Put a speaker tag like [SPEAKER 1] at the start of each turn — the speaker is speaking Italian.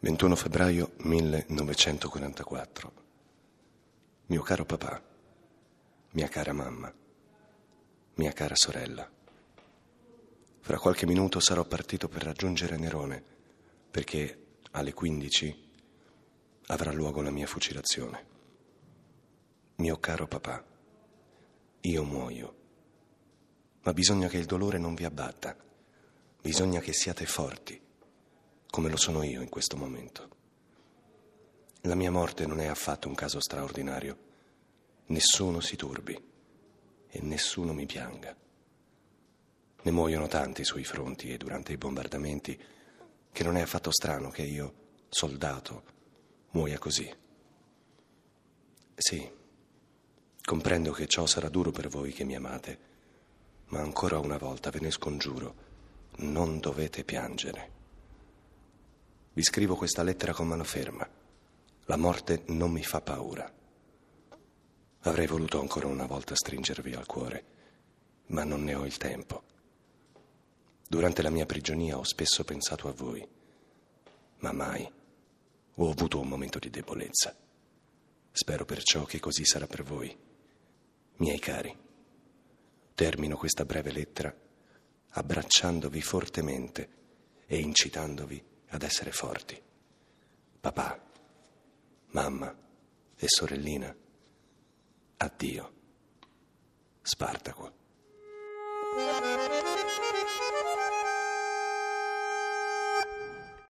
[SPEAKER 1] 21 febbraio 1944. Mio caro papà, mia cara mamma, mia cara sorella. Fra qualche minuto sarò partito per raggiungere Nerone, perché alle 15 avrà luogo la mia fucilazione. Mio caro papà, io muoio, ma bisogna che il dolore non vi abbatta, bisogna che siate forti come lo sono io in questo momento. La mia morte non è affatto un caso straordinario. Nessuno si turbi e nessuno mi pianga. Ne muoiono tanti sui fronti e durante i bombardamenti che non è affatto strano che io, soldato, muoia così. Sì, comprendo che ciò sarà duro per voi che mi amate, ma ancora una volta ve ne scongiuro, non dovete piangere. Vi scrivo questa lettera con mano ferma. La morte non mi fa paura. Avrei voluto ancora una volta stringervi al cuore, ma non ne ho il tempo. Durante la mia prigionia ho spesso pensato a voi, ma mai ho avuto un momento di debolezza. Spero perciò che così sarà per voi, miei cari. Termino questa breve lettera abbracciandovi fortemente e incitandovi ad essere forti. Papà, mamma e sorellina, addio. Spartaco.